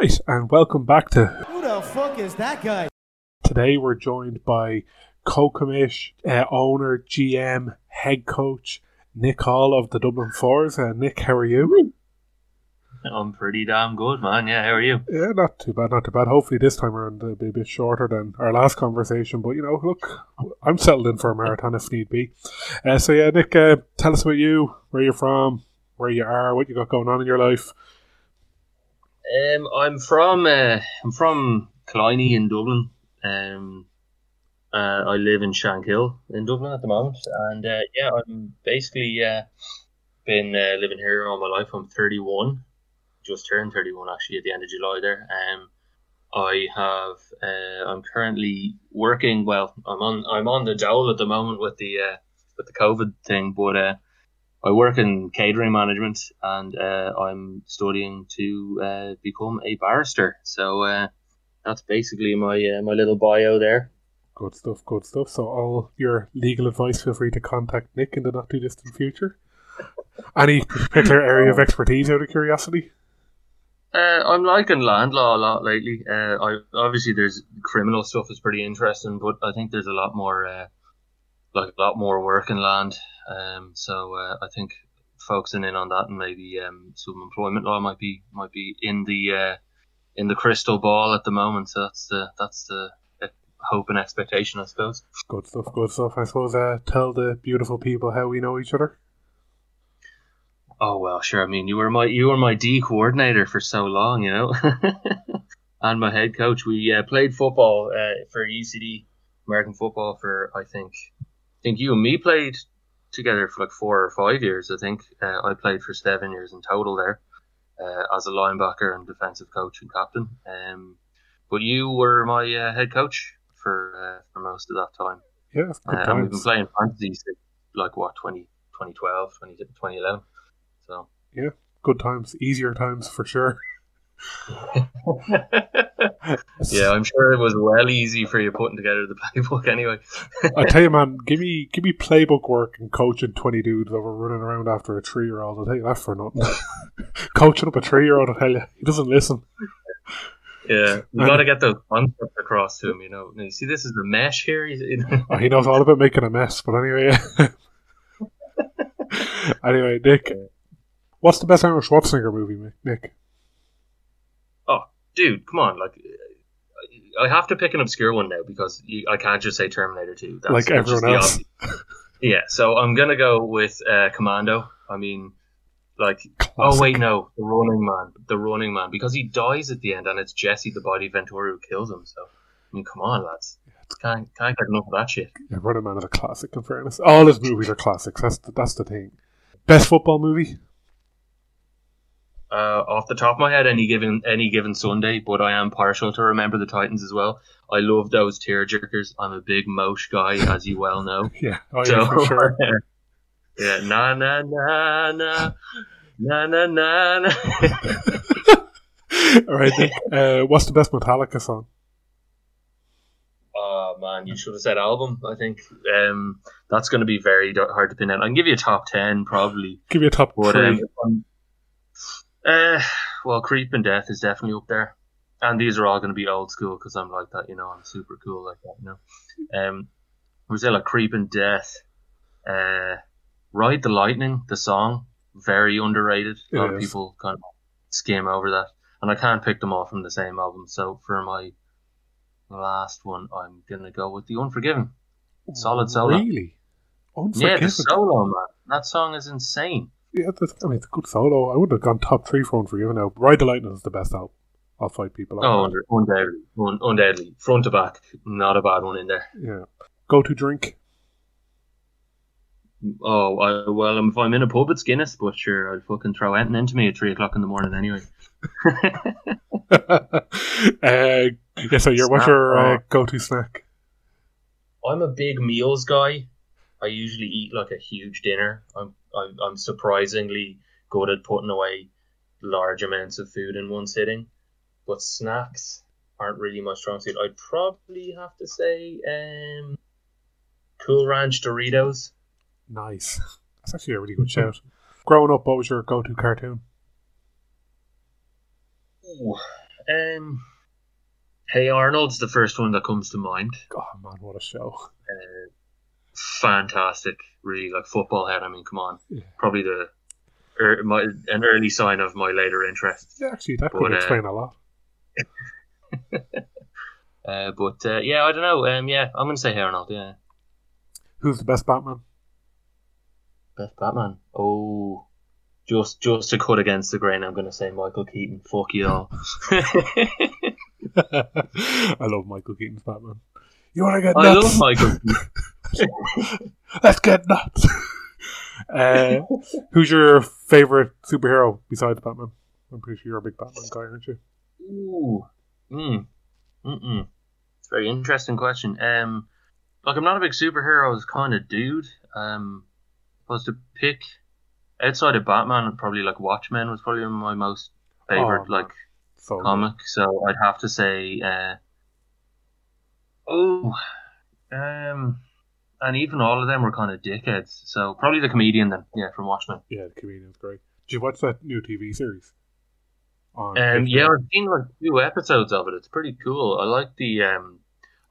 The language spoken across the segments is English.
Right, and welcome back to Who the fuck is that guy? today. We're joined by co-commish, uh, owner, GM, head coach Nick Hall of the Dublin Fours. Uh, Nick, how are you? I'm pretty damn good, man. Yeah, how are you? Yeah, not too bad, not too bad. Hopefully this time around it'll be a bit shorter than our last conversation. But you know, look, I'm settled in for a marathon if need be. Uh, so yeah, Nick, uh, tell us about you, where you're from, where you are, what you got going on in your life. Um, I'm from uh, I'm from Killiney in Dublin. Um, uh, I live in Shankill in Dublin at the moment, and uh, yeah, I'm basically uh, been uh, living here all my life. I'm 31, just turned 31 actually at the end of July. There, um, I have uh, I'm currently working. Well, I'm on I'm on the dole at the moment with the uh, with the COVID thing, but I work in catering management and uh, I'm studying to uh, become a barrister. So uh, that's basically my uh, my little bio there. Good stuff, good stuff. So all your legal advice, feel free to contact Nick in the not too distant future. Any particular area of expertise out of curiosity? Uh, I'm liking land law a lot lately. Uh, I obviously there's criminal stuff is pretty interesting, but I think there's a lot more uh, like a lot more work in land. Um, so uh, I think focusing in on that and maybe um, some employment law might be might be in the uh, in the crystal ball at the moment. So that's the that's the uh, hope and expectation, I suppose. Good stuff, good stuff. I suppose uh, tell the beautiful people how we know each other. Oh well, sure. I mean, you were my you were my D coordinator for so long, you know, and my head coach. We uh, played football uh, for UCD American football for I think think you and me played together for like four or five years. I think uh, I played for seven years in total there uh, as a linebacker and defensive coach and captain. Um, but you were my uh, head coach for uh, for most of that time. Yeah, good Uh, and we've been playing fantasy since like what 20, 2012, 20, 2011. So. Yeah, good times, easier times for sure. yeah, I'm sure it was well easy for you putting together the playbook anyway. I tell you, man, give me give me playbook work and coaching twenty dudes over running around after a three year old. I'll tell you that for nothing. coaching up a three year old, I tell you, he doesn't listen. Yeah, you got to get those concepts across to him. You know, you see, this is the mesh here. You know. Oh, he knows all about making a mess. But anyway, anyway, Nick, what's the best Arnold Schwarzenegger movie, Nick? Dude, come on, like. I have to pick an obscure one now because you, I can't just say Terminator 2. That's, Like everyone else. yeah, so I'm gonna go with uh, Commando. I mean, like Oh wait, no, the Running Man, the Running Man, because he dies at the end, and it's Jesse the Body Ventura who kills him. So, I mean, come on, lads, can't can't get enough of that shit. Yeah, Running Man is a classic. In fairness, all his movies are classics. That's the, that's the thing. Best football movie? Uh, off the top of my head, any given any given Sunday, but I am partial to Remember the Titans as well. I love those tear jerkers. I'm a big Mosh guy, as you well know. Yeah, oh yeah, So, for sure. yeah, na na na na na na na. na. all right, Nick. Uh, what's the best Metallica song? Oh man, you should have said album. I think um, that's going to be very hard to pin down. I can give you a top ten probably, Give you a top but three. um, uh, well, Creeping Death is definitely up there, and these are all going to be old school because I'm like that. You know, I'm super cool like that. You know, um, like Creeping Death, uh, Ride the Lightning, the song, very underrated. A lot of people kind of skim over that, and I can't pick them all from the same album. So for my last one, I'm gonna go with the Unforgiven. Solid solo. Really? Yeah, Unforgiven. the solo man. That song is insane. Yeah, that's, I mean, it's a good solo. I wouldn't have gone top three for Unforgiven now. Ride the Lightning is the best album. I'll fight people on Oh, that. under- undoubtedly, Un- undoubtedly, front to back, not a bad one in there. Yeah. Go to drink. Oh, I, well, if I'm in a pub, it's Guinness, but sure, I'd fucking throw anything into me at three o'clock in the morning anyway. uh, yeah, so your, what's your uh, go to snack? I'm a big meals guy. I usually eat like a huge dinner. I'm I'm, I'm surprisingly good at putting away large amounts of food in one sitting, but snacks aren't really my strong suit. I'd probably have to say um, Cool Ranch Doritos. Nice. That's actually a really good shout. Growing up, what was your go to cartoon? Ooh. Um, Hey Arnold's the first one that comes to mind. Oh man, what a show! Uh, fantastic, really like football head. I mean, come on, Yeah. probably the er, my, an early sign of my later interest. Yeah, actually, that But, could uh, explain a lot. Uh, but uh, yeah, I don't know. Um, yeah, I'm gonna say Arnold. Yeah, Who's the best Batman? best Batman. Oh, just just to cut against the grain, I'm gonna say Michael Keaton. Fuck you all. I love Michael Keaton's Batman. You want to get I love Michael. Let's get nuts. uh, who's your favorite superhero besides Batman? I'm pretty sure you're a big Batman guy, aren't you? Ooh. Mm. Mm-mm. It's very interesting question. Um, like I'm not a big superheroes kind of dude. Um, if I was to pick outside of Batman, probably like Watchmen was probably my most favorite Oh, like So good. comic. So I'd have to say, uh, oh, um, and even all of them were kind of dickheads. So probably the comedian then, yeah, from Watchmen. Yeah, the comedian's great. Did you watch that new TV series? Um, yeah, I've seen like two episodes of it. It's pretty cool. I like the um,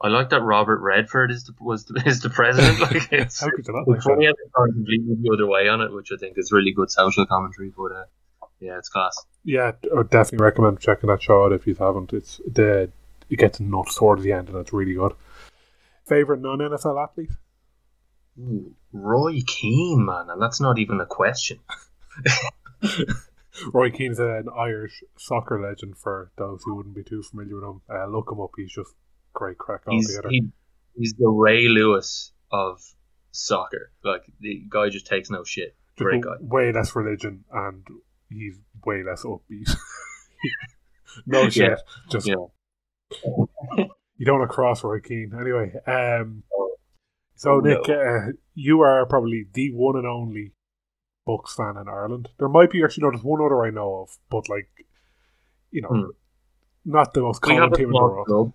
I like that Robert Redford is the, was the, is the president. Like it's, How could you not like funny that? how they've gone completely the other way on it, which I think is really good social commentary. But uh, yeah, it's class. Yeah, I would definitely recommend checking that show out if you haven't. It's the it gets nuts towards the end and it's really good. Favorite non NFL athlete? Ooh, Roy Keane, man, and that's not even a question. Roy Keane's an Irish soccer legend for those who wouldn't be too familiar with him. Uh, look him up, he's just great crack He's he, he's the Ray Lewis of soccer. Like the guy just takes no shit. Great guy. way less religion and he's way less upbeat. no shit. Yeah, Just yeah. you don't want to cross Roy Keane. Anyway, um. So Oh, Nick, no. uh, you are probably the one and only Bucks fan in Ireland. There might be actually no, there's one other I know of, but like you know, Hmm. not the most common team in the world. club.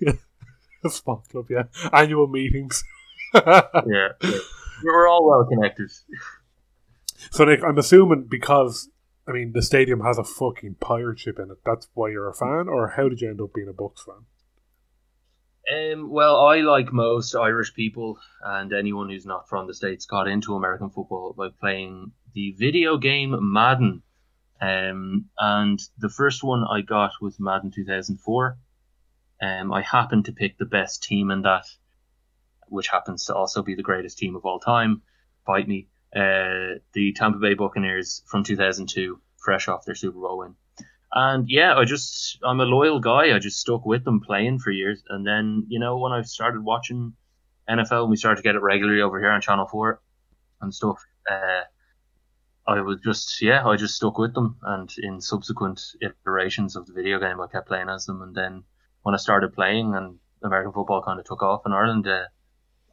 A small club, yeah. Annual meetings. Yeah, yeah. we're all well connected. So, Nick, I'm assuming because I mean the stadium has a fucking pirate ship in it. That's why you're a fan, or how did you end up being a Bucks fan? Um, well, I like most Irish people and anyone who's not from the states got into American football by playing the video game Madden. Um, and the first one I got was Madden 2004. Um, I happened to pick the best team in that, which happens to also be the greatest team of all time. Bite me. Uh, the Tampa Bay Buccaneers from 2002, fresh off their Super Bowl win. And yeah, I just I'm a loyal guy. I just stuck with them playing for years, and then you know when I started watching NFL, and we started to get it regularly over here on Channel Four and stuff. Uh, I was just yeah, I just stuck with them, and in subsequent iterations of the video game, I kept playing as them. And then when I started playing, and American football kind of took off in Ireland, uh,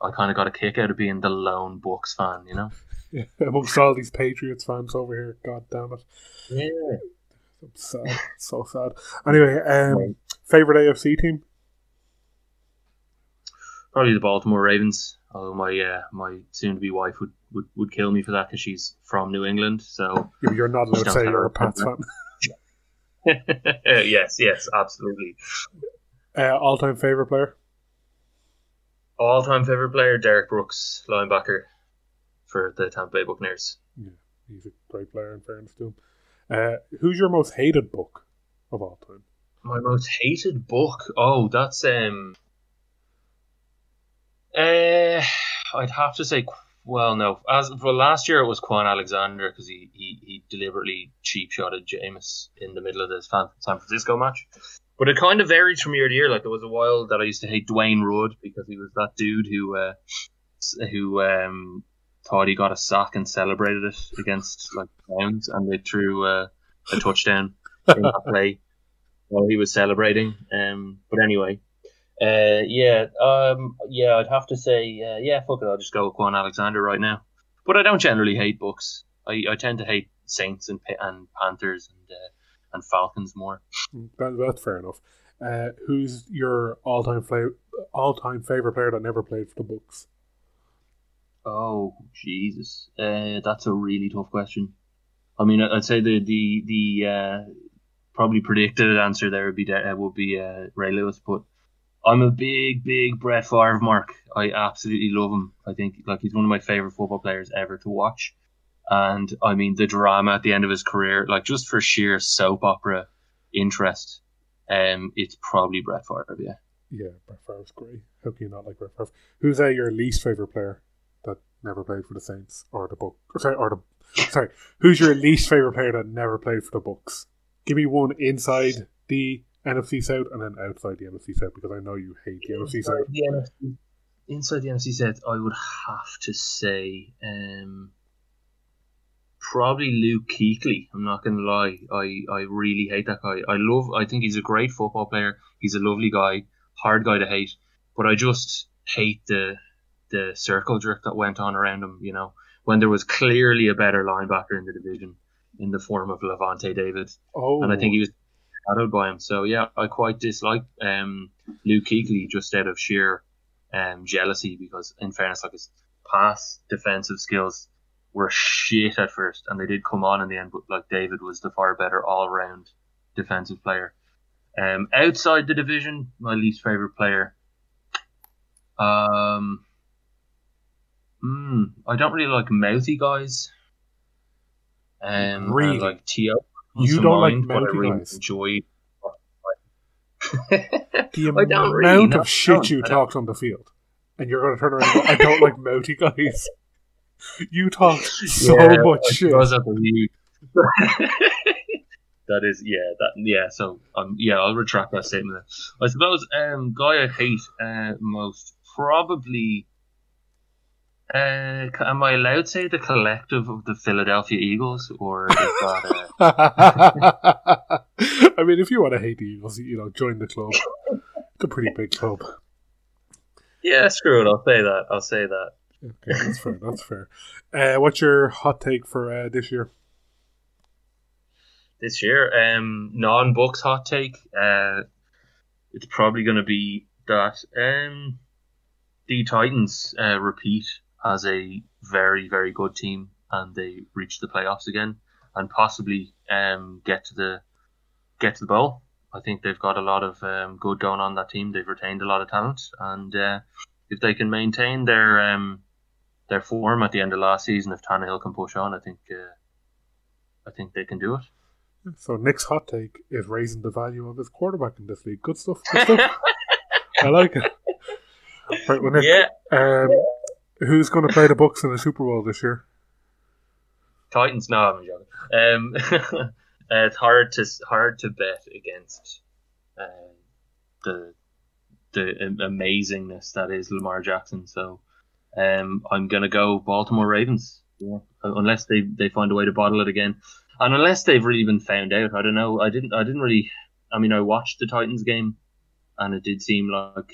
I kind of got a kick out of being the lone Bucks fan, you know. Yeah, amongst all these Patriots fans over here, god damn it, Yeah. I'm sad, so sad. Anyway, um, favorite AFC team? Probably the Baltimore Ravens. Although my uh, my soon-to-be wife would, would, would kill me for that because she's from New England. So You're you're not allowed to say you're a tell. Pats fan. yes, yes, absolutely. Uh, all-time favorite player? All-time favorite player Derrick Brooks, linebacker for the Tampa Bay Buccaneers. Yeah, he's a great player. In fairness to him. Uh, who's your most hated Buc of all time? My most hated book. Oh, that's um. Uh, I'd have to say. Well, no. As well, last year it was Kwon Alexander because he, he he deliberately cheap shotted Jameis in the middle of this San San Francisco match. But it kind of varies from year to year. Like there was a while that I used to hate Dwayne Rudd because he was that dude who uh, who um thought he got a sack and celebrated it against like the Browns, and they threw uh, a touchdown in that play while he was celebrating. Um, but anyway, uh, yeah, um, yeah, I'd have to say, uh, yeah, fuck it, I'll just go with Kwon Alexander right now. But I don't generally hate Bucs. I, I tend to hate Saints and and Panthers and uh, and Falcons more. That, that's fair enough. Uh, who's your all-time fla- all-time favorite player that never played for the Bucks? Oh Jesus, uh, that's a really tough question. I mean, I'd say the the the uh, probably predicted answer there would be uh, would be uh, Ray Lewis, but I'm a big, big Brett Favre mark. I absolutely love him. I think like he's one of my favorite football players ever to watch. And I mean the drama at the end of his career, like just for sheer soap opera interest, um, it's probably Brett Favre. Yeah. Yeah, Brett Favre's great. How can you not like Brett Favre? Who's uh, your least favorite player never played for the Saints or the Buc? Sorry, or the sorry. Who's your least favorite player that never played for the Bucks? Give me one inside the NFC South and then outside the NFC South because I know you hate the NFC South. The NFC, inside the NFC South, I would have to say um, probably Luke Kuechly. I'm not going to lie. I, I really hate that guy. I love. I think he's a great football player. He's a lovely guy, hard guy to hate. But I just hate the the circle jerk that went on around him. You know, when there was clearly a better linebacker in the division in the form of Lavonte David. Oh, and I think he was shadowed by him. So yeah, I quite dislike um, Luke Kuechly just out of sheer um, jealousy because, in fairness, like his pass defensive skills were shit at first, and they did come on in the end. But like David was the far better all round defensive player. Um, outside the division, my least favorite player. Um, mm, I don't really like mouthy guys. Um, Really? and, like Tio. You don't like mouthy really guys? Enjoyed. the I really, amount no, of shit you I talked on the field, and you're going to turn around and go, I don't like mouthy guys. You talk so Yeah, much I shit. that is, yeah, that yeah. So um, yeah, I'll retract that statement. I suppose um, guy I hate uh, most probably. Uh, am I allowed to say the collective of the Philadelphia Eagles, or is that? Uh, I mean, if you want to hate the Eagles, you know, join the club. It's a pretty big club. yeah, screw it. I'll say that. I'll say that. Okay, that's fair. That's fair. Uh, what's your hot take for uh, this year? this year. Um, non-Bucs hot take. Uh, it's probably going to be that um, the Titans uh, repeat as a very very good team and they reach the playoffs again and possibly um, get to the get to the bowl. I think they've got a lot of um, good going on that team. They've retained a lot of talent, and uh, if they can maintain their um, their form at the end of last season, if Tannehill can push on, I think uh, I think they can do it. So Nick's hot take is raising the value of his quarterback in this league. Good stuff. Good stuff. I like it. Right, well, Nick, Yeah, um, who's going to play the Bucks in the Super Bowl this year? Titans. No, I'm joking. Um, uh, it's hard to hard to bet against um, the the amazingness that is Lamar Jackson. So um, I'm gonna go Baltimore Ravens. Yeah. Unless they, they find a way to bottle it again, and unless they've really been found out. I don't know. I didn't. I didn't really. I mean, I watched the Titans game, and it did seem like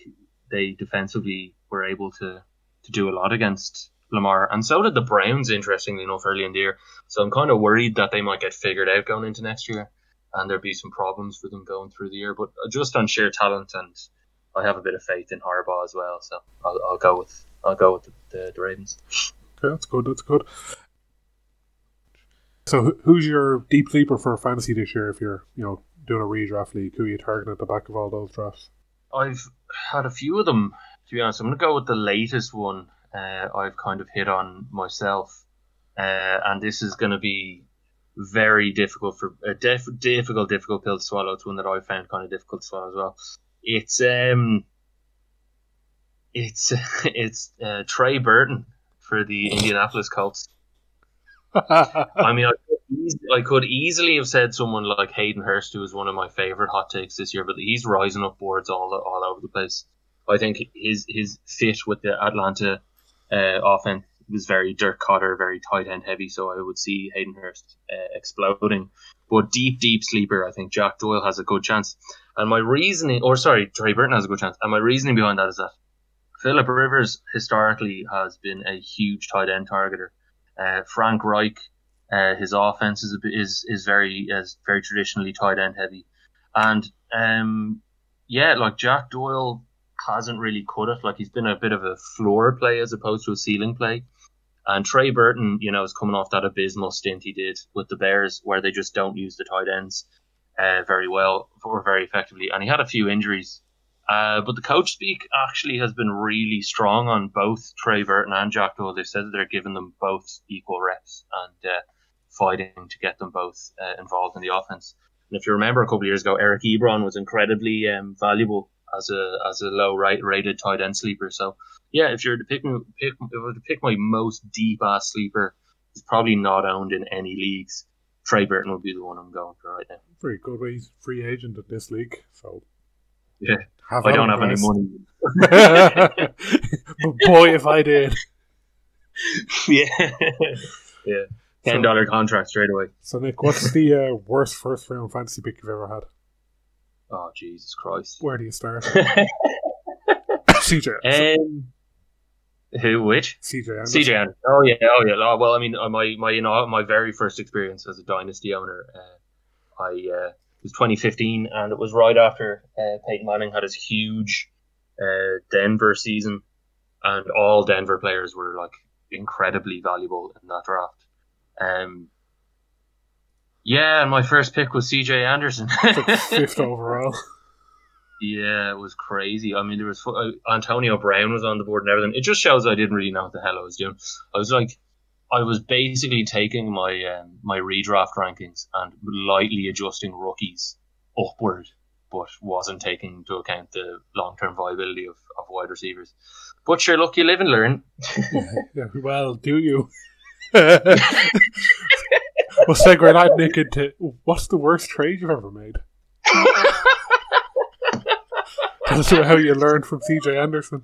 they defensively were able to to do a lot against Lamar, and so did the Browns. Interestingly enough, early in the year. So I'm kind of worried that they might get figured out going into next year, and there'd be some problems for them going through the year. But just on sheer talent, and I have a bit of faith in Harbaugh as well. So I'll, I'll go with I'll go with the, the, the Ravens. Okay, that's good. That's good. So, who's your deep sleeper for fantasy this year? If you're, you know, doing a redraft league, who are you targeting at the back of all those drafts? I've had a few of them. To be honest, I'm going to go with the latest one. Uh, I've kind of hit on myself, uh, and this is going to be very difficult for a def- difficult, difficult pill to swallow. It's one that I found kind of difficult to swallow as well. It's um, it's it's uh, Trey Burton for the Indianapolis Colts. I mean, I could, eas- I could easily have said someone like Hayden Hurst, who is one of my favorite hot takes this year, but he's rising up boards all all over the place. I think his his fit with the Atlanta uh, offense was very Dirk Koetter, very tight end heavy. So I would see Hayden Hurst uh, exploding. But deep, deep sleeper, I think Jack Doyle has a good chance. And my reasoning, or sorry, Trey Burton has a good chance. And my reasoning behind that is that Philip Rivers historically has been a huge tight end targeter. Uh, Frank Reich, uh, his offense is is is very is very traditionally tight end heavy, and um, yeah, like Jack Doyle hasn't really cut it. Like he's been a bit of a floor play as opposed to a ceiling play. And Trey Burton, you know, is coming off that abysmal stint he did with the Bears, where they just don't use the tight ends. uh, very well or very effectively, and he had a few injuries. Uh, but the coach speak actually has been really strong on both Trey Burton and Jack Doyle. They said that they're giving them both equal reps and uh, fighting to get them both uh, involved in the offense. And if you remember a couple of years ago, Eric Ebron was incredibly um, valuable as a as a low right rated tight end sleeper. So yeah, if you're to pick, pick if I were to pick my most deep ass sleeper, he's probably not owned in any leagues. Trey Burton would be the one I'm going for right now. Very good. He's free agent at this league, so Yeah, I don't have any money. but boy, if I did. yeah, yeah, ten dollar contract straight away. So Nick, what's the uh, worst first round fantasy pick you've ever had? Oh Jesus Christ. Where do you start? CJ. um, who? Which? CJ Anderson. CJ Anderson. Oh yeah, oh yeah. Well, I mean, uh, my my you know my very first experience as a dynasty owner, uh, I uh, it was 2015, and it was right after uh, Peyton Manning had his huge uh, Denver season, and all Denver players were like incredibly valuable in that draft. Um, yeah, and my first pick was CJ Anderson. Fifth overall. Yeah, it was crazy. I mean, there was uh, Antonio Brown was on the board and everything. It just shows I didn't really know what the hell I was doing. I was like, I was basically taking my um, my redraft rankings and lightly adjusting rookies upward, but wasn't taking into account the long term viability of, of wide receivers. But sure, look, you live and learn. Yeah, well, do you? We'll segue that, Nick, into what's the worst trade you've ever made? Tell us about how you learned from CJ Anderson.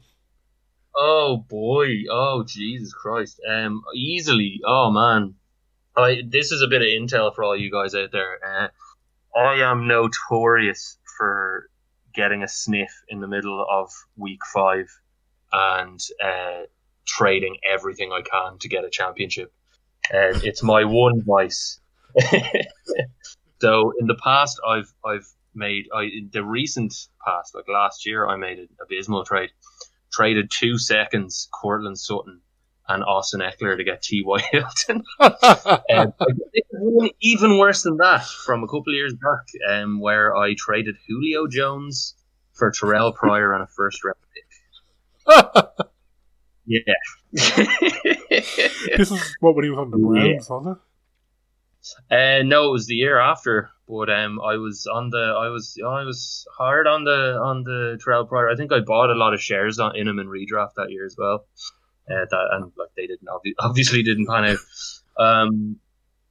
Oh boy! Oh Jesus Christ! Um, easily. Oh man, I this is a bit of intel for all you guys out there. Uh, I am notorious for getting a sniff in the middle of week five and uh, trading everything I can to get a championship. And it's my one vice. so in the past, I've I've made I in the recent past, like last year, I made an abysmal trade traded two seconds, Courtland Sutton and Austin Ekeler to get T.Y. Hilton. Um, I think one even worse than that from a couple of years back, um, where I traded Julio Jones for Terrelle Pryor and a first round pick. Yeah. this is what when he was on the Browns, wasn't it? Uh, no, it was the year after, but um, I was on the, I was, I was hard on the on the Terrelle Pryor. I think I bought a lot of shares on, in him in redraft that year as well. Uh, that and like they didn't obvi- obviously didn't pan out. Um,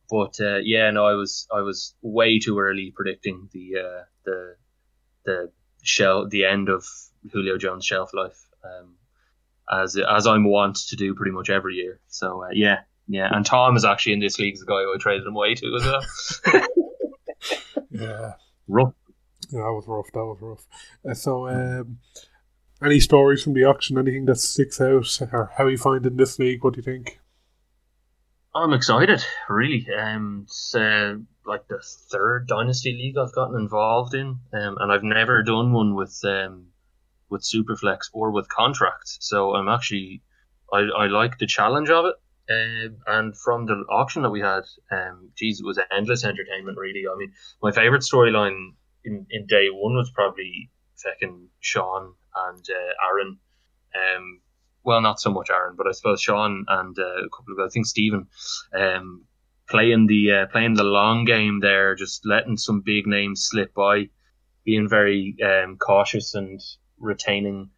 but uh, yeah, no, I was I was way too early predicting the uh, the the shell the end of Julio Jones' shelf life. Um, as as I'm wont to do pretty much every year. So uh, yeah, yeah. And Tom is actually in this league, the guy who I traded him away to as well. Yeah. Rough. Yeah, that was rough. That was rough. Uh, so, um, any stories from the auction? Anything that sticks out? Or how you find in this league? What do you think? I'm excited, really. Um, it's uh, like the third dynasty league I've gotten involved in, um, and I've never done one with um, with Superflex or with contracts. So I'm actually I, I like the challenge of it. Um, and from the auction that we had, um, geez, it was endless entertainment. Really, I mean, my favorite storyline in, in day one was probably second Sean and uh, Aaron. Um, well, not so much Aaron, but I suppose Sean and uh, a couple of I think Stephen, um, playing the uh, playing the long game there, just letting some big names slip by, being very um, cautious and retaining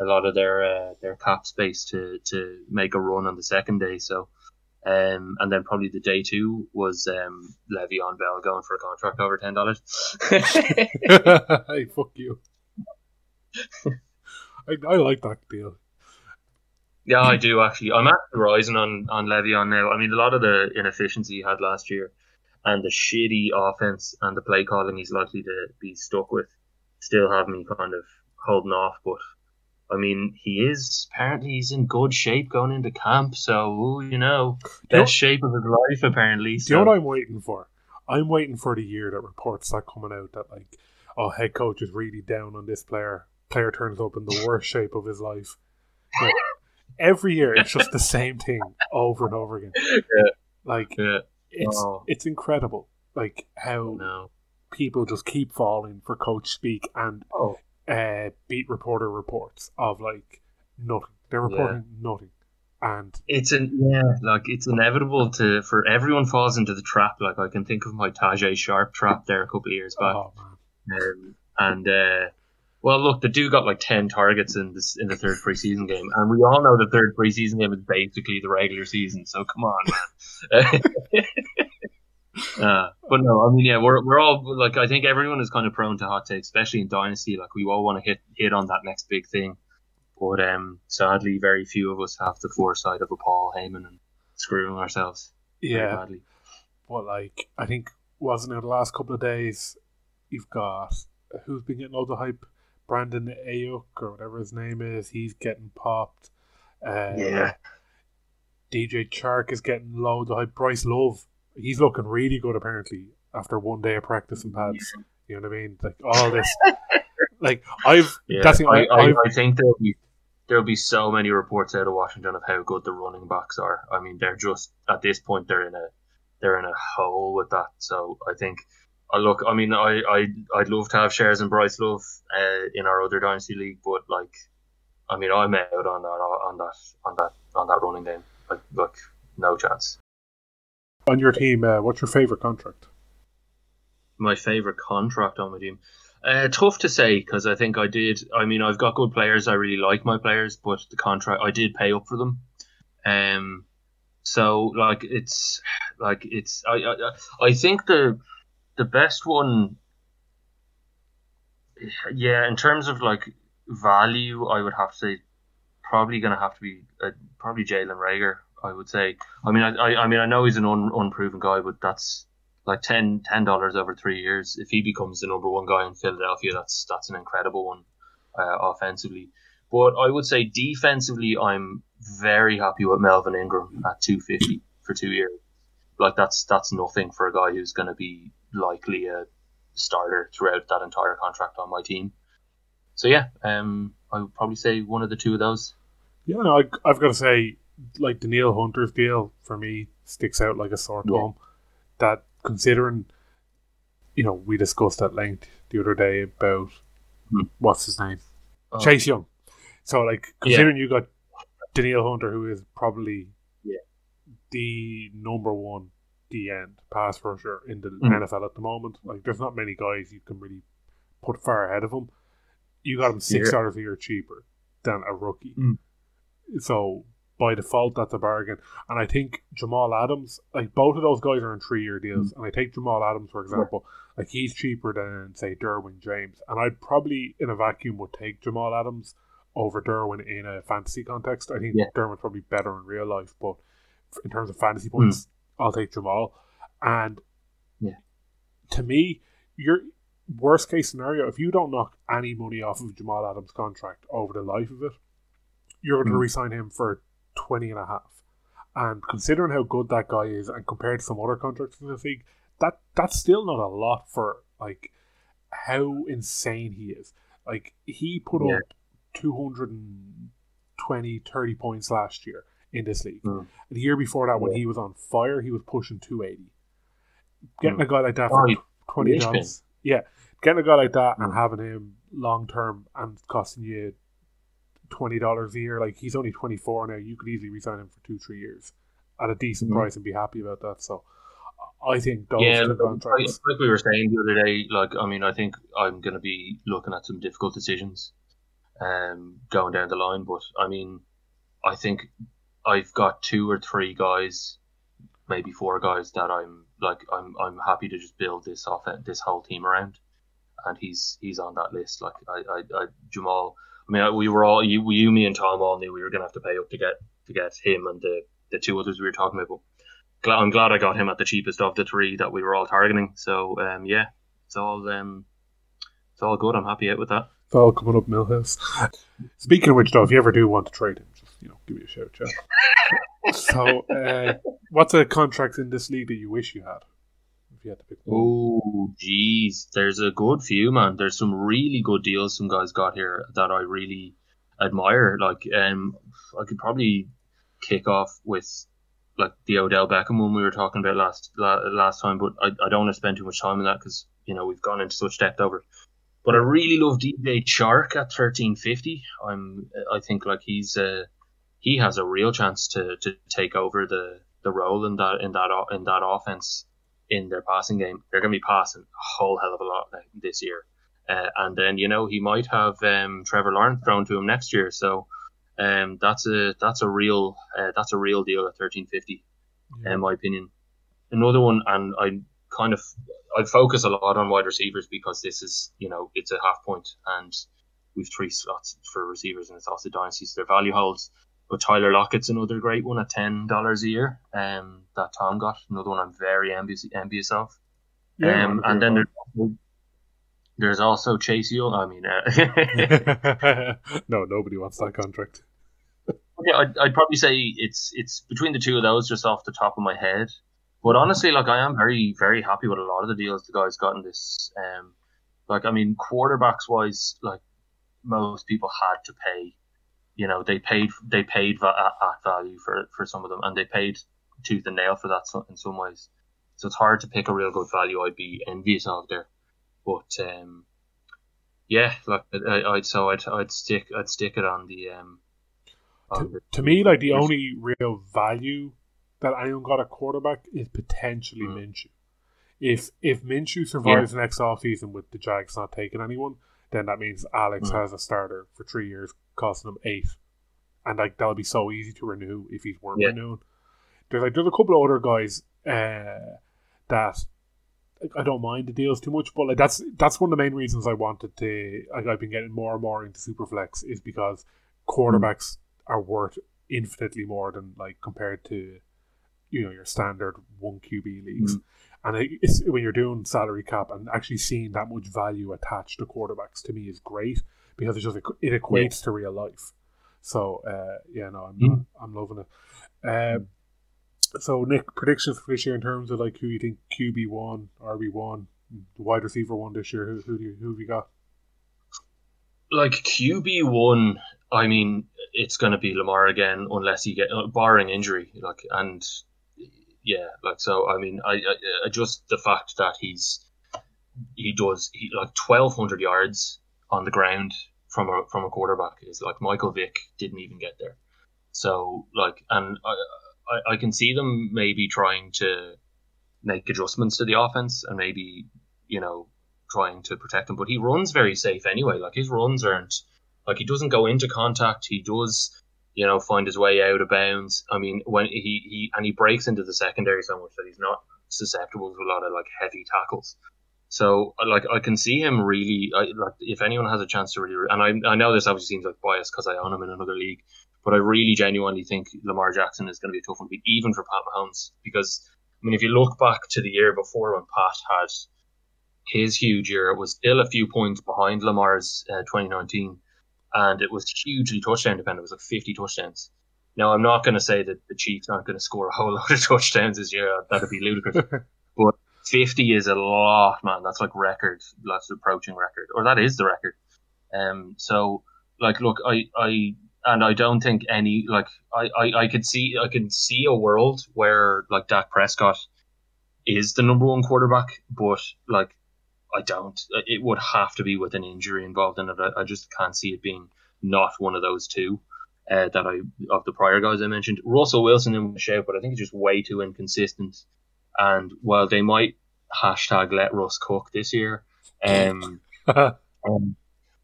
a lot of their uh, their cap space to to make a run on the second day. So. Um, and then probably the day two was um, Le'Veon Bell going for a contract over ten dollars. hey, fuck you. I, I like that deal. Yeah, I do actually. I'm actually rising on on Le'Veon now. I mean, a lot of the inefficiency he had last year, and the shitty offense and the play calling he's likely to be stuck with, still have me kind of holding off. But I mean, he is apparently he's in good shape going into camp. So you know, You know- best shape of his life apparently. Do you know what I'm waiting for? I'm waiting for the year that reports start coming out that like, oh, head coach is really down on this player. Player turns up in the worst shape of his life. Every year, it's just the same thing over and over again. Like yeah, it's Oh. it's incredible. Like how no. people just keep falling for coach speak and Oh. Uh, beat reporter reports of like nothing. They're reporting nothing, and It's an yeah, like it's inevitable to for everyone falls into the trap. Like I can think of my Tajaé Sharpe trap there a couple of years back, oh um, and uh, well, look, the dude got like ten targets in this in the third preseason game, and we all know the third preseason game is basically the regular season. So come on, man. Uh, but no, I mean, yeah, we're, we're all like, I think everyone is kind of prone to hot takes, especially in Dynasty. Like, we all want to hit hit on that next big thing. But um, sadly, very few of us have the foresight of a Paul Heyman and screwing ourselves yeah. badly. But like, I think wasn't it the last couple of days? You've got who's been getting all the hype. Brandon Aiyuk or whatever his name is, he's getting popped. Uh, Yeah. DJ Chark is getting loads of hype. Bryce Love, he's looking really good apparently after one day of practice and pads. You know what I mean? Like all this, like I've Yeah, that's the I, I, I, I've, I think there'll be there'll be so many reports out of Washington of how good the running backs are. I mean, they're just at this point they're in a they're in a hole with that. So I think. I look. I mean, I, I, I'd love to have shares in Bryce Love uh, in our other dynasty league, but like, I mean, I'm out on that, on that, on that, on that running game. Like, look, no chance. On your team. Uh, what's your favorite contract? my favorite contract on my team. Uh, tough to say because I think I did. I mean, I've got good players. I really like my players, but the contract I did pay up for them. Um, so like it's like it's I I, I think the the best one. Yeah, in terms of like value, I would have to say probably gonna have to be uh, probably Jalen Reagor. I would say. I mean, I, I, mean, I know he's an un, unproven guy, but that's like 10 dollars over three years. If he becomes the number one guy in Philadelphia, that's that's an incredible one uh, offensively. But I would say defensively, I'm very happy with Melvin Ingram at 250 for two years. Like that's that's nothing for a guy who's going to be likely a starter throughout that entire contract on my team. So yeah, um, I would probably say one of the two of those. Yeah, no, I, I've got to say, like the Neil Hunter's deal for me sticks out like a sore Yeah. thumb. That considering, you know, we discussed at length the other day about Hmm. what's his name, Oh. Chase Young. So like Yeah. considering you got Danielle Hunter, who is probably Yeah. the number one D end pass rusher in the Mhm. NFL at the moment. Like there's not many guys you can really put far ahead of him. You got him six Yeah. dollars a year cheaper than a rookie. Mm. So by default, that's a bargain. And I think Jamal Adams, like both of those guys are in three year deals. And I take Jamal Adams for example, like he's cheaper than say Derwin James, and I'd probably in a vacuum would take Jamal Adams over Derwin in a fantasy context. I think Yeah. Derwin's probably better in real life, but in terms of fantasy points, I'll take Jamal. And Yeah. to me, your worst case scenario, if you don't knock any money off of Jamal Adams' contract over the life of it, you're going to Mm. re-sign him for 20 and a half. And considering how good that guy is and compared to some other contracts in the league, that that's still not a lot for like how insane he is. Like he put Yeah. up 220 30 points last year in this league. Mm. And the year before that when Yeah. he was on fire, he was pushing 280. Getting Mm. a guy like that Oh, for he- twenty dollars. Yeah. Getting a guy like that and Mm. having him long term and costing you twenty dollars a year, like he's only twenty four now, you could easily resign him for two, three years at a decent Mhm. price and be happy about that. So I think those yeah, two look, contracts. like we were saying the other day, like I mean, I think I'm going to be looking at some difficult decisions, um, going down the line. But I mean, I think I've got two or three guys, maybe four guys that I'm like I'm I'm happy to just build this off this whole team around, and he's he's on that list. Like I I, I Jamal. I mean, we were all you, you, me, and Tom all knew we were going to have to pay up to get to get him and the the two others we were talking about. But glad, I'm glad I got him at the cheapest of the three that we were all targeting. So um, yeah, it's all um, it's all good. I'm happy out with that. It's all coming up Milhouse. Speaking of which, though, if you ever do want to trade him, just you know, give me a shout, Jeff. so, uh, what's a contract in this league that you wish you had? You had to pick. Oh, jeez, there's a good few, man. There's some really good deals some guys got here that I really admire. Like, um, I could probably kick off with like the Odell Beckham one we were talking about last last time, but I, I don't want to spend too much time on that because you know we've gone into such depth over it. But I really love DJ Chark at thirteen fifty. I'm I think like he's uh, he has a real chance to, to take over the, the role in that in that in that offense in their passing game. They're going to be passing a whole hell of a lot this year. Uh, and then you know he might have um, Trevor Lawrence thrown to him next year. So um, that's a that's a real uh, that's a real deal at thirteen fifty, yeah. in my opinion. Another one, and I kind of I focus a lot on wide receivers because this is you know it's a half point and we've three slots for receivers and it's also dynasties. So their value holds. But Tyler Lockett's another great one at ten dollars a year. Um, that Tom got another one I'm very envious envious of. Yeah, um, and then there's, there's also Chase Young. I mean, uh, no, nobody wants that contract. yeah, I'd, I'd probably say it's it's between the two of those, just off the top of my head. But honestly, like I am very very happy with a lot of the deals the guys got in this. Um, like I mean, quarterbacks wise, like most people had to pay you know they paid they paid at, at value for for some of them, and they paid tooth and nail for that in some ways. So it's hard to pick a real good value. I'd be envious of there, but um, yeah, like I, I'd so I'd I'd stick I'd stick it on the um. On to, the, to me, like the only real value that anyone got a quarterback is potentially mm. Minshew. If if Minshew survives yeah. next off season with the Jags not taking anyone, then that means Alex mm. has a starter for three years, costing him eight, and like that'll be so easy to renew if he's weren't yeah. renewed. There's like there's a couple of other guys uh, that like, I don't mind the deals too much, but like that's that's one of the main reasons I wanted to. Like, I've been getting more and more into Superflex is because quarterbacks mm. are worth infinitely more than like compared to you know your standard one QB leagues. Mm. And it's, when you're doing salary cap and actually seeing that much value attached to quarterbacks to me is great because it just it equates yeah. to real life. So uh, yeah, no, I'm mm. I'm loving it. Um, so Nick, predictions for this year in terms of like who you think QB one, RB one, the wide receiver one this year. Who who do you, who have you got? Like QB one, I mean, it's going to be Lamar again unless he get barring injury. Like and yeah, like so. I mean, I, I just the fact that he's he does he like twelve hundred yards on the ground from a from a quarterback is like Michael Vick didn't even get there. So like, and I, I I can see them maybe trying to make adjustments to the offense and maybe you know trying to protect him, but he runs very safe anyway. Like his runs aren't like he doesn't go into contact. He does you know, find his way out of bounds. I mean, when he, he and he breaks into the secondary so much that he's not susceptible to a lot of like heavy tackles. So like I can see him really I, like if anyone has a chance to really and I, I know this obviously seems like bias because I own him in another league, but I really genuinely think Lamar Jackson is going to be a tough one to beat even for Pat Mahomes because I mean if you look back to the year before when Pat had his huge year, it was still a few points behind Lamar's uh, 2019 and it was hugely touchdown dependent. It was like 50 touchdowns. Now, I'm not going to say that the Chiefs aren't going to score a whole lot of touchdowns this year. That'd be ludicrous. but 50 is a lot, man. That's like record. That's approaching record, or that is the record. Um. So, like, look, I, I, and I don't think any like I, I, I could see I can see a world where like Dak Prescott is the number one quarterback, but like I don't. It would have to be with an injury involved in it. I, I just can't see it being not one of those two uh, that I of the prior guys I mentioned. Russell Wilson in the shout, but I think it's just way too inconsistent. And while they might hashtag let Russ cook this year, um, um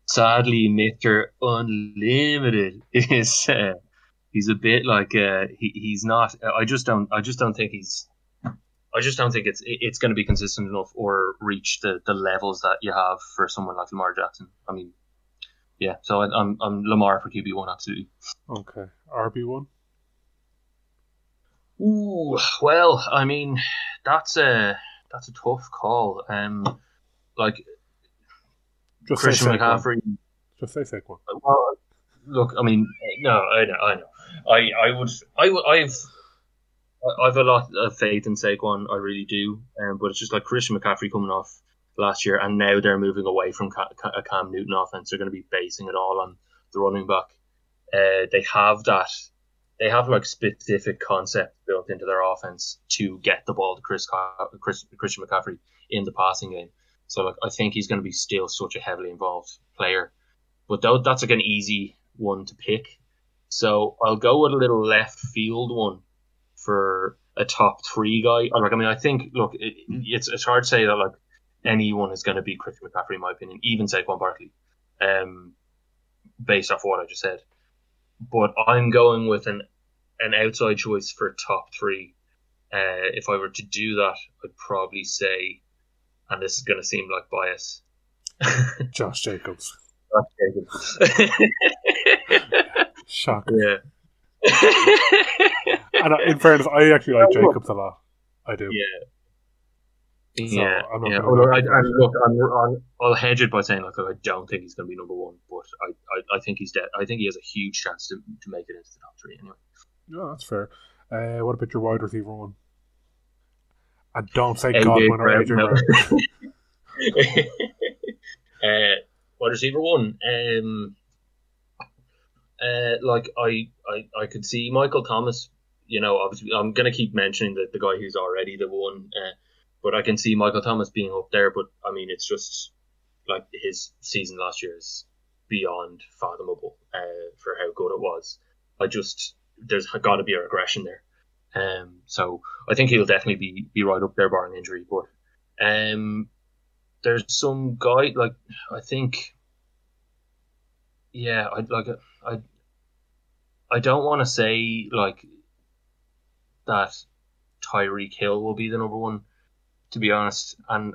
sadly, Mister Unlimited is uh, he's a bit like uh, he, he's not. I just don't. I just don't think he's I just don't think it's it's going to be consistent enough or reach the, the levels that you have for someone like Lamar Jackson. I mean, yeah. So I, I'm I'm Lamar for QB one absolutely. Okay, RB one. Ooh, well, I mean, that's a that's a tough call. Um, like just Christian McCaffrey. One. Just say Saquon. Well, look, I mean, no, I know, I know. I I would I would I've I've a lot of faith in Saquon. I really do. Um, but it's just like Christian McCaffrey coming off last year, and now they're moving away from a Cam Newton offense. They're going to be basing it all on the running back. Uh, they have that they have like specific concepts built into their offense to get the ball to Chris, Chris Christian McCaffrey in the passing game. So like I think he's going to be still such a heavily involved player, but though that's like an easy one to pick. So I'll go with a little left field one for a top three guy. Like I mean, I think look, it, it's it's hard to say that like anyone is going to be Christian McCaffrey in my opinion, even Saquon Barkley, um, based off what I just said. But I'm going with an an outside choice for top three. Uh, if I were to do that, I'd probably say, and this is going to seem like bias, Josh Jacobs. Josh Jacobs. Yeah. And in fairness, I actually like Jacobs a lot. I do. Yeah. So, yeah, I'm not yeah. Although I, and look, I'm, I'm, I'll hedge it by saying like I don't think he's going to be number one, but I, I, I think he's dead. I think he has a huge chance to, to make it into the top three anyway. Yeah, that's fair. Uh, what about your wide receiver one? I don't say AJ Godwin or Adrian no. Brown. uh, wide receiver one. Um, uh, like I, I, I could see Michael Thomas. You know, obviously, I'm gonna keep mentioning the, the guy who's already the one, uh, but I can see Michael Thomas being up there. But I mean, it's just like his season last year is beyond fathomable uh, for how good it was. I just there's got to be a regression there. Um, so I think he'll definitely be be right up there, barring injury. But um, there's some guy like I think, yeah, I like I I don't want to say like that Tyreek Hill will be the number one, to be honest, and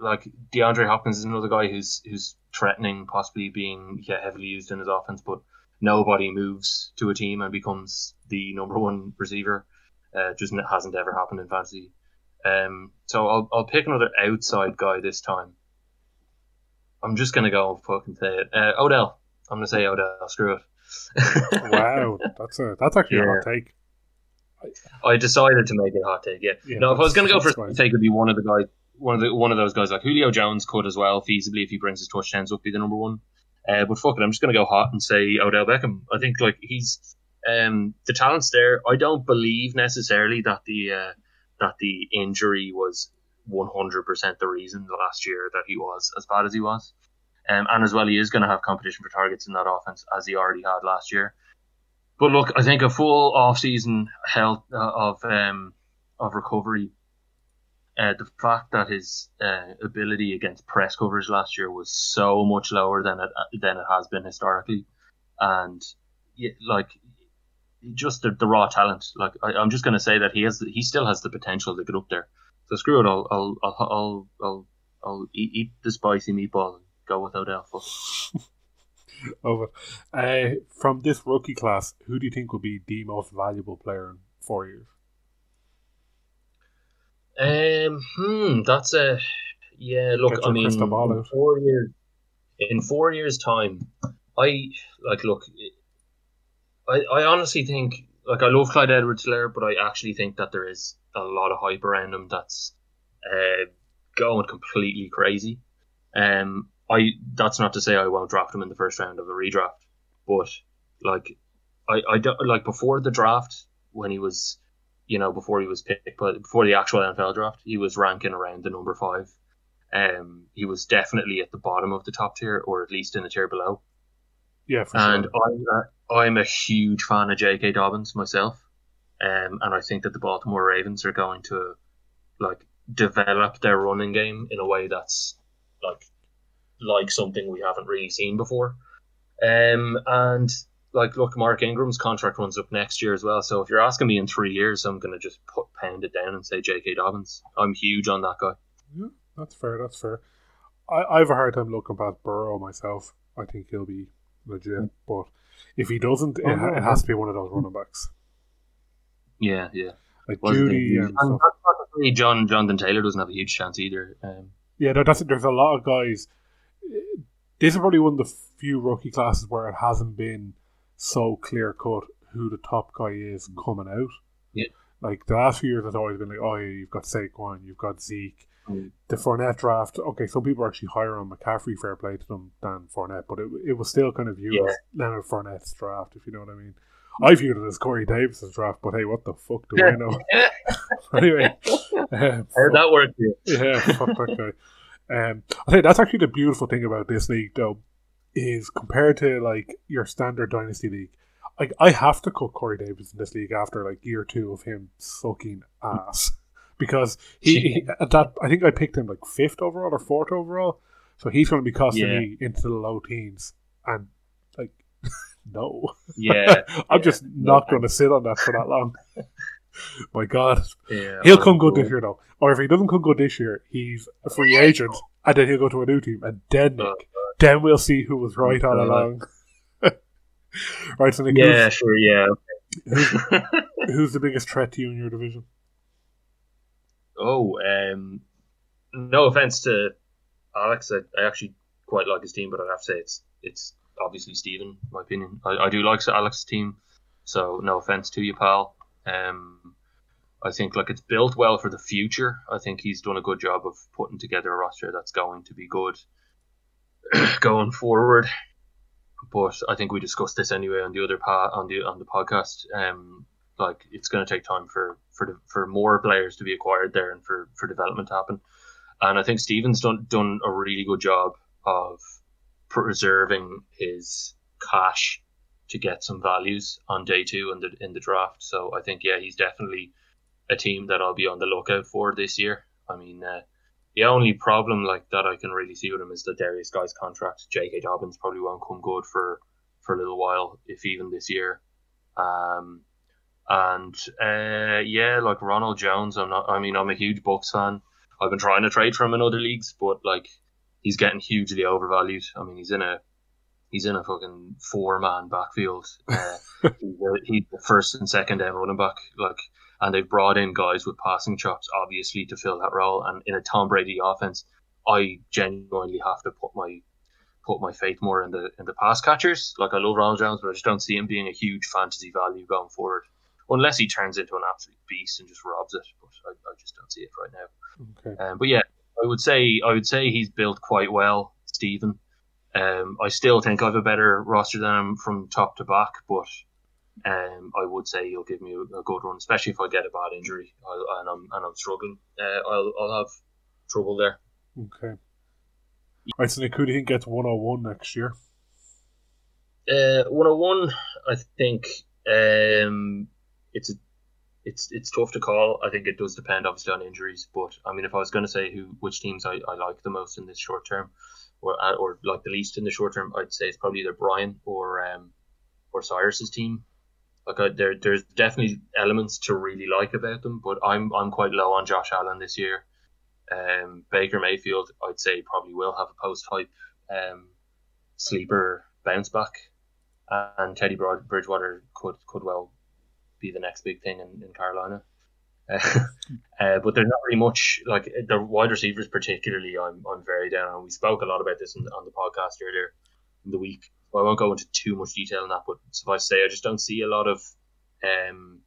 like DeAndre Hopkins is another guy who's who's threatening possibly being yeah, heavily used in his offense, but nobody moves to a team and becomes the number one receiver. Uh, just n- hasn't ever happened in fantasy. Um, so I'll I'll pick another outside guy this time. I'm just gonna go and fucking say it. Uh, Odell. I'm gonna say Odell. Screw it. wow, that's a that's actually a Yeah. hot take. I decided to make it a hot take. Yeah. Yeah, no, if I was going to go for a take, it'd be one of the guys, one of the one of those guys like Julio Jones could as well, feasibly if he brings his touchdowns up, be the number one. Uh, but fuck it, I'm just going to go hot and say Odell Beckham. I think like he's um, the talent's there. I don't believe necessarily that the uh, that the injury was 100% the reason the last year that he was as bad as he was. Um, and as well, he is going to have competition for targets in that offense as he already had last year. But look, I think a full off-season health uh, of um, of recovery, uh, the fact that his uh, ability against press coverage last year was so much lower than it than it has been historically, and like just the, the raw talent. Like I, I'm just going to say that he has he still has the potential to get up there. So screw it. I'll I'll I'll I'll, I'll, I'll eat, eat the spicy meatball and go without Odell. Over. Uh, from this rookie class, who do you think will be the most valuable player in four years? Um, hmm, that's a yeah. Look, I mean, in four years, in four years' time, I like look. I, I honestly think like I love Clyde Edwards-Helaire, but I actually think that there is a lot of hype around him that's uh, going completely crazy. Um, I that's not to say I won't draft him in the first round of a redraft, but like I I don't like before the draft when he was you know, before he was picked, but before the actual NFL draft, he was ranking around the number five. Um, he was definitely at the bottom of the top tier, or at least in the tier below. Yeah, for And sure. I'm a, I'm a huge fan of J.K. Dobbins myself, um, and I think that the Baltimore Ravens are going to like develop their running game in a way that's like like something we haven't really seen before. Um, and like, look, Mark Ingram's contract runs up next year as well. So if you're asking me in three years, I'm going to just put pound it down and say J.K. Dobbins. I'm huge on that guy. Yeah, that's fair. That's fair. I, I have a hard time looking past Burrow myself. I think he'll be legit, but if he doesn't, it, it has to be one of those running backs Yeah, yeah. like Judy and And stuff. that's not to say John Jonathan Taylor doesn't have a huge chance either. Um, Yeah, that's there's a lot of guys. This is probably one of the few rookie classes where it hasn't been so clear cut who the top guy is coming out. Yeah. Like the last few years, it's always been like, oh, yeah, you've got Saquon, you've got Zeke. Mm. The Fournette draft, okay, some people are actually higher on McCaffrey, fair play to them, than Fournette, but it, it was still kind of viewed Yeah. as Leonard Fournette's draft, if you know what I mean. I viewed it as Corey Davis's draft, but hey, what the fuck do I know? anyway, uh, How'd that work? yeah, fuck that guy. Um, I think that's actually the beautiful thing about this league, though, is compared to like your standard dynasty league. Like I have to cut Corey Davis in this league after like year two of him sucking ass because he, he at that I think I picked him like fifth overall or fourth overall, so he's going to be costing Yeah. me into the low teens, and like no, Yeah, I'm yeah, just no not going to sit on that for that long. My God, yeah. He'll come good this year though. Or if he doesn't come good this year, he's a free agent and then he'll go to a new team and then Oh, Nick, then we'll see who was right all along. right, so Nick, Yeah, sure. Yeah. who's, who's, who's the biggest threat to you in your division? Oh, um, no offense to Alex, I, I actually quite like his team, but I'd have to say it's it's obviously Stephen, in my opinion. I, I do like Alex's team, so no offense to you, pal. Um, I think like it's built well for the future. I think he's done a good job of putting together a roster that's going to be good going forward. But I think we discussed this anyway on the other pa- on the on the podcast. Um, like it's going to take time for for the, for more players to be acquired there and for, for development to happen. And I think Stevens done done a really good job of preserving his cash to get some values on day two in the in the draft. So I think yeah, he's definitely a team that I'll be on the lookout for this year. I mean, uh, the only problem like that I can really see with him is the Darius guy's contract. J.K. Dobbins probably won't come good for for a little while, if even this year. Um, and uh, yeah, like Ronald Jones, I'm not. I mean, I'm a huge Bucs fan. I've been trying to trade for him in other leagues, but like he's getting hugely overvalued. I mean, he's in a he's in a fucking four man backfield. Uh, he's, the first and second down running back. Like, and they've brought in guys with passing chops, obviously, to fill that role. And in a Tom Brady offense, I genuinely have to put my put my faith more in the in the pass catchers. Like I love Ronald Jones, but I just don't see him being a huge fantasy value going forward, unless he turns into an absolute beast and just robs it. But I, I just don't see it right now. Okay. Um, but yeah, I would say I would say he's built quite well, Stephen. Um, I still think I have a better roster than him from top to back, but um, I would say he'll give me a, a good run, especially if I get a bad injury I'll, and I'm and I'm struggling. Uh, I'll I'll have trouble there. Okay. Right, so who do you think gets 101 next year? Uh, 101, I think um, it's a, it's it's tough to call. I think it does depend obviously on injuries, but I mean, if I was going to say who which teams I, I like the most in this short term, or uh, or like the least in the short term, I'd say it's probably either Brian or um or Cyrus's team. Like I, there there's definitely elements to really like about them, but I'm I'm quite low on Josh Allen this year. Um, Baker Mayfield, I'd say probably will have a post hype um sleeper bounce back and Teddy Bridgewater could could well be the next big thing in, in Carolina. Uh, uh, but there's not really much like the wide receivers, particularly. I'm I'm very down on. We spoke a lot about this in, on the podcast earlier in the week. So I won't go into too much detail on that, but suffice to say, I just don't see a lot of. Um,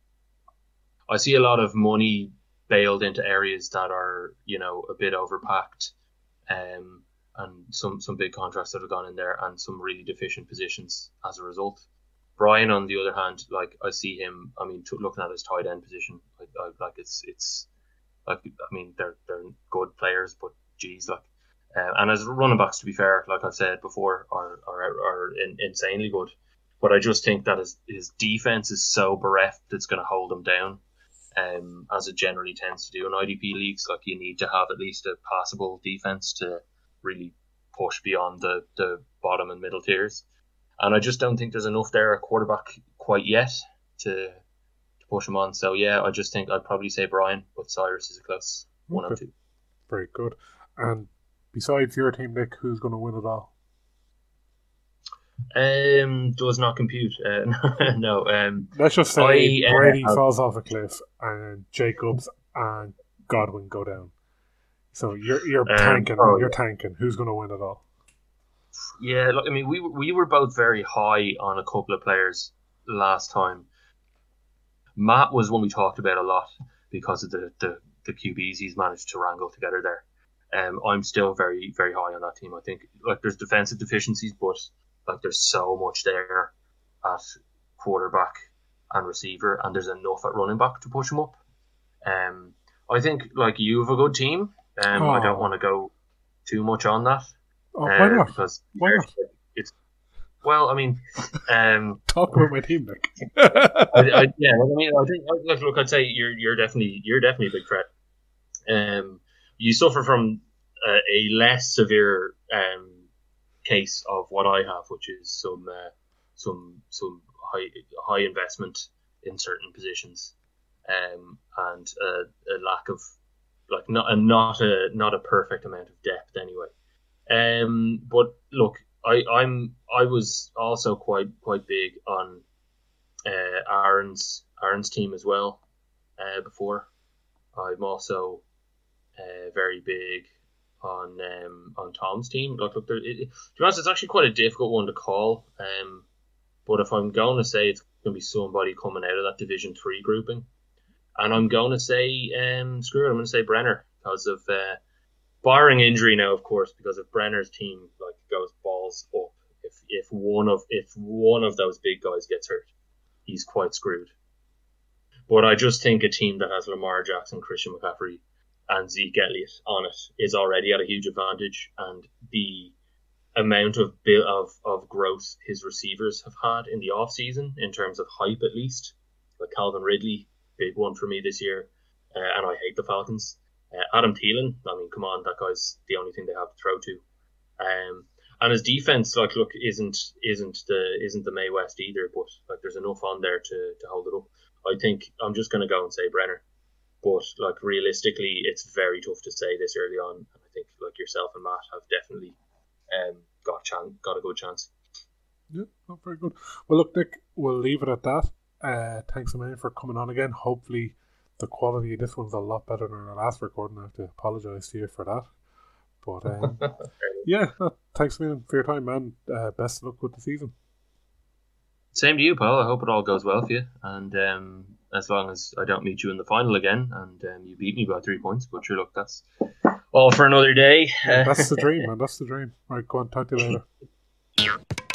I see a lot of money bailed into areas that are you know a bit overpacked. Um, and some some big contracts that have gone in there and some really deficient positions as a result. Brian, on the other hand, like I see him. I mean, t- looking at his tight end position, I, I, like it's it's like I mean they're they're good players, but geez, like uh, and as running backs, to be fair, like I've said before, are are, are in, insanely good. But I just think that his his defense is so bereft it's going to hold him down. Um, as it generally tends to do in IDP leagues, like you need to have at least a passable defense to really push beyond the, the bottom and middle tiers. And I just don't think there's enough there at quarterback quite yet to to push him on. So yeah, I just think I'd probably say Brian, but Cyrus is a close one and Okay. two. Very good. And besides your team, Nick, who's going to win it all? Um, does not compute. Uh, no. Um, Let's just say I, uh, Brady have- falls off a cliff and Jacobs and Godwin go down. So you're you're Um, tanking. oh, you're tanking. Who's going to win it all? Yeah, look, I mean, we were- we were both very high on a couple of players last time. Matt was one we talked about a lot because of the, the, the QBs he's managed to wrangle together there. Um, I'm still very very high on that team. I think like there's defensive deficiencies, but like there's so much there at quarterback and receiver, and there's enough at running back to push them up. Um, I think like you have a good team. Um, I don't Oh. want to go too much on that. Oh, why not? Because Why not? It's well, I mean, um, Talk about my team, Nick. I, I, yeah, I mean, I think look, look, I'd say you're you're definitely you're definitely a big threat. Um, you suffer from a, a less severe um case of what I have, which is some uh, some some high high investment in certain positions, um, and a, a lack of like not a not a not a perfect amount of depth anyway. Um, but look, I I'm I was also quite quite big on uh, Aaron's Aaron's team as well uh, before. I'm also uh, very big on um, on Tom's team. Look, look, there, it, it- to be honest, it's actually quite a difficult one to call. Um, but if I'm going to say it's going to be somebody coming out of that Division Three grouping, and I'm going to say um, screw it, I'm going to say Brenner because of uh, barring injury now, of course, because if Brenner's team like goes balls up, if if one of if one of those big guys gets hurt, he's quite screwed. But I just think a team that has Lamar Jackson, Christian McCaffrey, and Zeke Elliott on it is already at a huge advantage, and the amount of of of growth his receivers have had in the off season in terms of hype at least, like Calvin Ridley, big one for me this year, uh, and I hate the Falcons. Uh, Adam Thielen, I mean, come on, that guy's the only thing they have to throw to. Um, and his defense, like, look, isn't isn't the isn't the Mae West either, but like, there's enough on there to, to hold it up. I think I'm just going to go and say Brenner, but like realistically, it's very tough to say this early on. And I think like yourself and Matt have definitely um, got a chance, got a good chance. Yeah, not very good. Well, look, Nick, we'll leave it at that. Uh, thanks a million for coming on again. Hopefully, the quality of this one's a lot better than our last recording. I have to apologise to you for that. But um, yeah, no, thanks a million for your time, man. Uh, best of luck with the season. Same to you, Paul. I hope it all goes well for you, and um, as long as I don't meet you in the final again, and um, you beat me by three points. But sure, look, that's all for another day. Uh, That's the dream, man. That's the dream. Right, go on. Talk to you later.